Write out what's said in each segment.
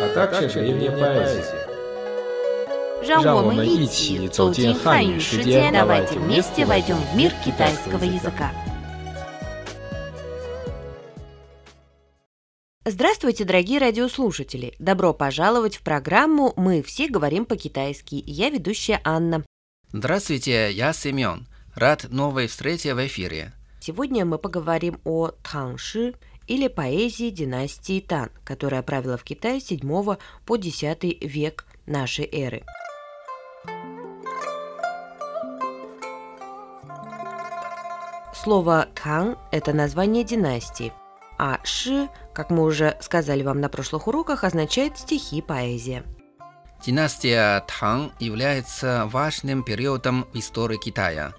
а также древняя поэзия. 让我们让我们一一起起走走进进汉语汉语世世界界，давайте давайте вместе вместе войдем в мир китайского китайского языка. Здравствуйте, дорогие радиослушатели! Добро пожаловать в программу «Мы все говорим по-китайски». Я ведущая Анна. Здравствуйте, я Семен. Рад новой встрече в эфире. Сегодня мы поговорим о Танши или поэзии династии Тан, которая правила в Китае с 7 по 10 век нашей эры. Слово «тан» – это название династии, а «ши», как мы уже сказали вам на прошлых уроках, означает стихи, поэзия. Династия Тang является важным периодом в истории Китая.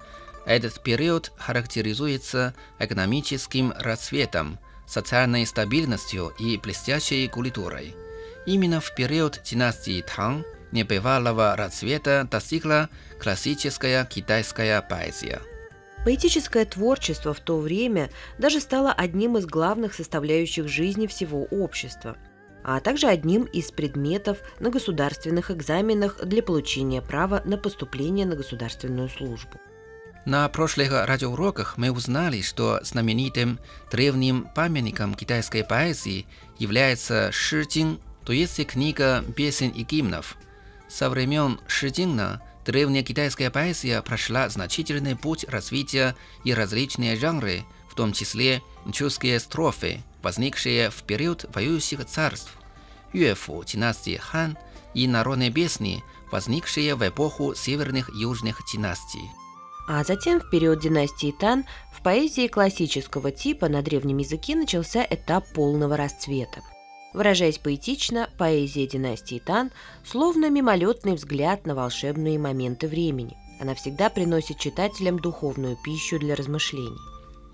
Этот период характеризуется экономическим расцветом, социальной стабильностью и блестящей культурой. Именно в период династии Тang небывалого расцвета достигла классическая китайская поэзия. Поэтическое творчество в то время даже стало одним из главных составляющих жизни всего общества, а также одним из предметов на государственных экзаменах для получения права на поступление на государственную службу. На прошлых радиоуроках мы узнали, что знаменитым древним памятником китайской поэзии является Шижин, то есть книга песен и гимнов. Со времен Шижина древняя китайская поэзия прошла значительный путь развития и различные жанры, в том числе чувские строфы, возникшие в период воюющих царств, юэфу династии Хан и народные песни, возникшие в эпоху северных и южных династий. А затем, в период династии Тан, в поэзии классического типа на древнем языке начался этап полного расцвета. Выражаясь поэтично, поэзия династии Тан словно мимолетный взгляд на волшебные моменты времени. Она всегда приносит читателям духовную пищу для размышлений.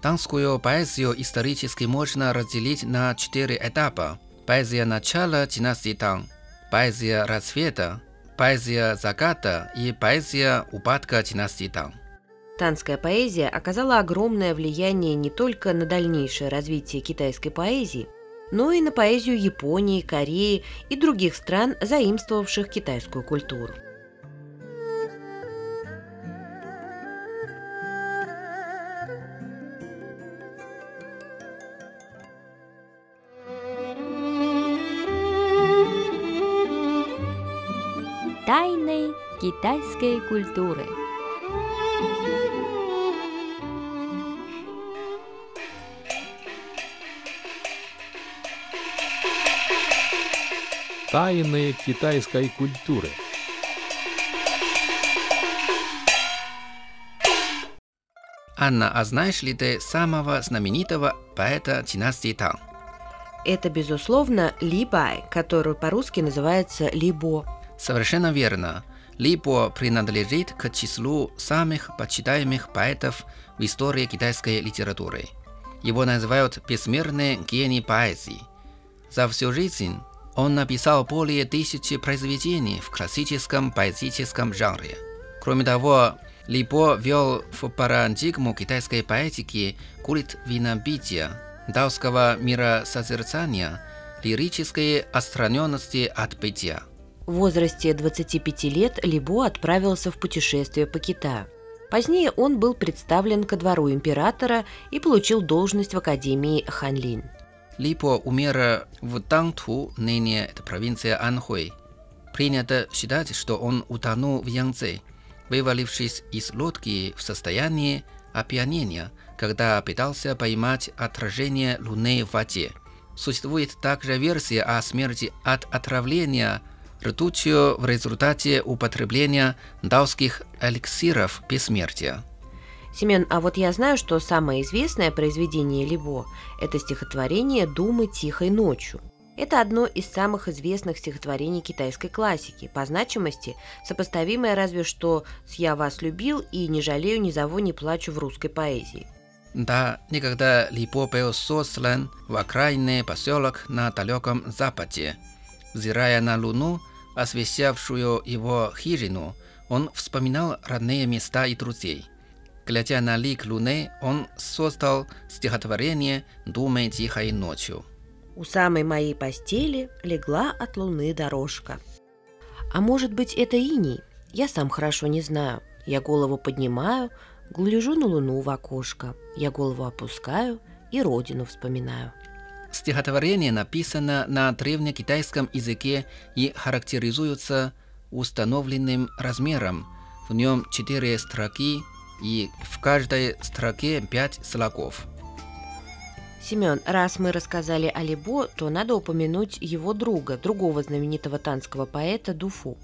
Танскую поэзию исторически можно разделить на четыре этапа. Поэзия начала династии Тан, поэзия расцвета, поэзия заката и поэзия упадка династии Тан. Танская поэзия оказала огромное влияние не только на дальнейшее развитие китайской поэзии, но и на поэзию Японии, Кореи и других стран, заимствовавших китайскую культуру. Тайны китайской культуры. Тайны китайской культуры. Анна, а знаешь ли ты самого знаменитого поэта династии Тан? Это, безусловно, Ли Бай, который по-русски называется Либо. Совершенно верно. Либо принадлежит к числу самых почитаемых поэтов в истории китайской литературы. Его называют бессмертный гений поэзии. За всю жизнь он написал более тысячи произведений в классическом поэтическом жанре. Кроме того, Либо ввел в парадигму китайской поэтики культ винобития, даосского миросозерцания, лирической отстраненности от бытия. В возрасте 25 лет Либо отправился в путешествие по Китаю. Позднее он был представлен ко двору императора и получил должность в Академии Ханлин. Липо умер в Тангту, ныне это провинция Анхуй. Принято считать, что он утонул в Янцзе, вывалившись из лодки в состоянии опьянения, когда пытался поймать отражение Луны в воде. Существует также версия о смерти от отравления ртутью в результате употребления даосских эликсиров бессмертия. Семен, а вот я знаю, что самое известное произведение Либо – это стихотворение «Думы тихой ночью». Это одно из самых известных стихотворений китайской классики, по значимости сопоставимое разве что с «Я вас любил» и «Не жалею, не зову, не плачу» в русской поэзии. Да, никогда Липо был сослан в окраинный поселок на далеком западе. Взирая на луну, освещавшую его хижину, он вспоминал родные места и друзей. Глядя на лик луны, он создал стихотворение «Думай тихой ночью». У самой моей постели легла от луны дорожка. А может быть, это иней? Я сам хорошо не знаю. Я голову поднимаю, гляжу на луну в окошко. Я голову опускаю и родину вспоминаю. Стихотворение написано на древнекитайском языке и характеризуется установленным размером. В нем четыре строки и в каждой строке пять слогов. Семен, раз мы рассказали о Либо, то надо упомянуть его друга, другого знаменитого танского поэта Дуфу.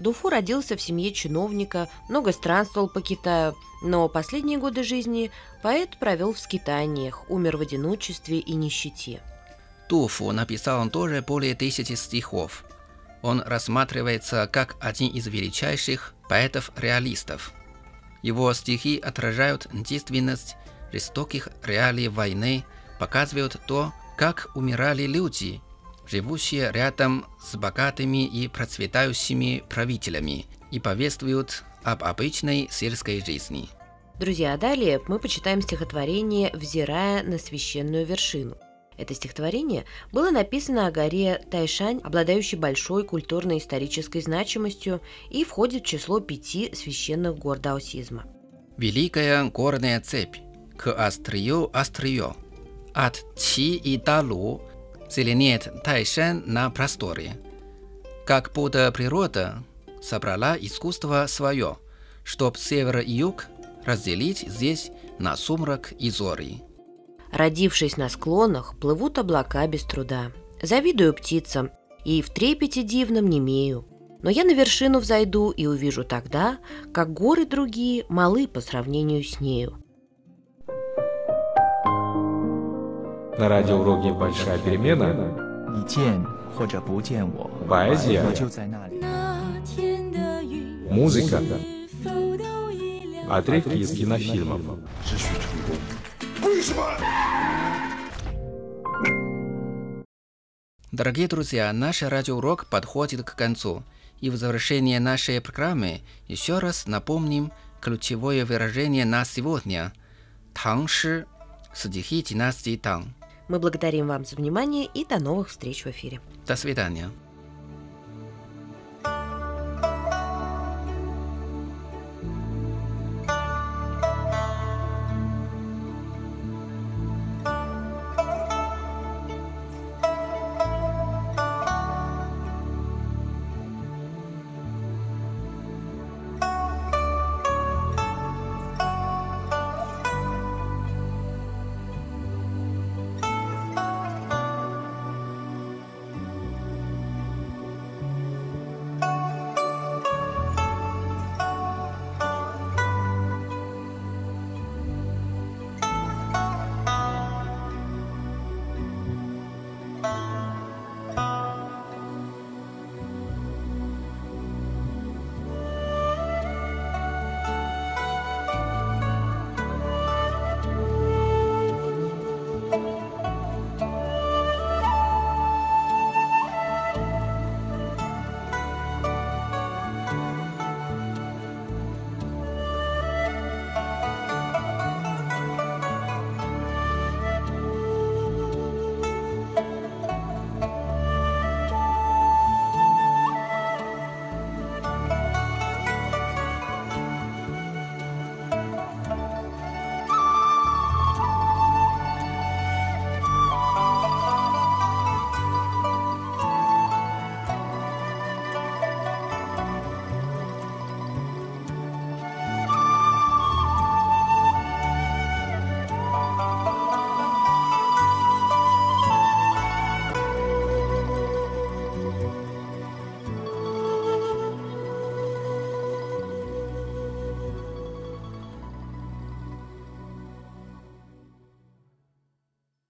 Дуфу родился в семье чиновника, много странствовал по Китаю, но последние годы жизни поэт провел в скитаниях, умер в одиночестве и нищете. Туфу написал он тоже более тысячи стихов. Он рассматривается как один из величайших поэтов-реалистов. Его стихи отражают действенность жестоких реалий войны, показывают то, как умирали люди, живущие рядом с богатыми и процветающими правителями, и повествуют об обычной сельской жизни. Друзья, далее мы почитаем стихотворение «Взирая на священную вершину». Это стихотворение было написано о горе Тайшань, обладающей большой культурно-исторической значимостью и входит в число пяти священных гор даосизма. Великая горная цепь, к острию острие. От Чи и Далу зеленеет Тайшан на просторе. Как будто природа собрала искусство свое, чтоб север и юг разделить здесь на сумрак и зоры. Родившись на склонах, плывут облака без труда. Завидую птицам и в трепете дивном немею. Но я на вершину взойду и увижу тогда, как горы другие малы по сравнению с нею. На радиоуроке «Большая перемена» 你见或者不见我， поэзия, 我就在那里。 музыка, отрывки из кинофильмов. Дорогие друзья, наш радиоурок подходит к концу. И в завершение нашей программы еще раз напомним ключевое выражение на сегодня – «Тангши» – стихи династии Тang. Мы благодарим вам за внимание и до новых встреч в эфире. До свидания.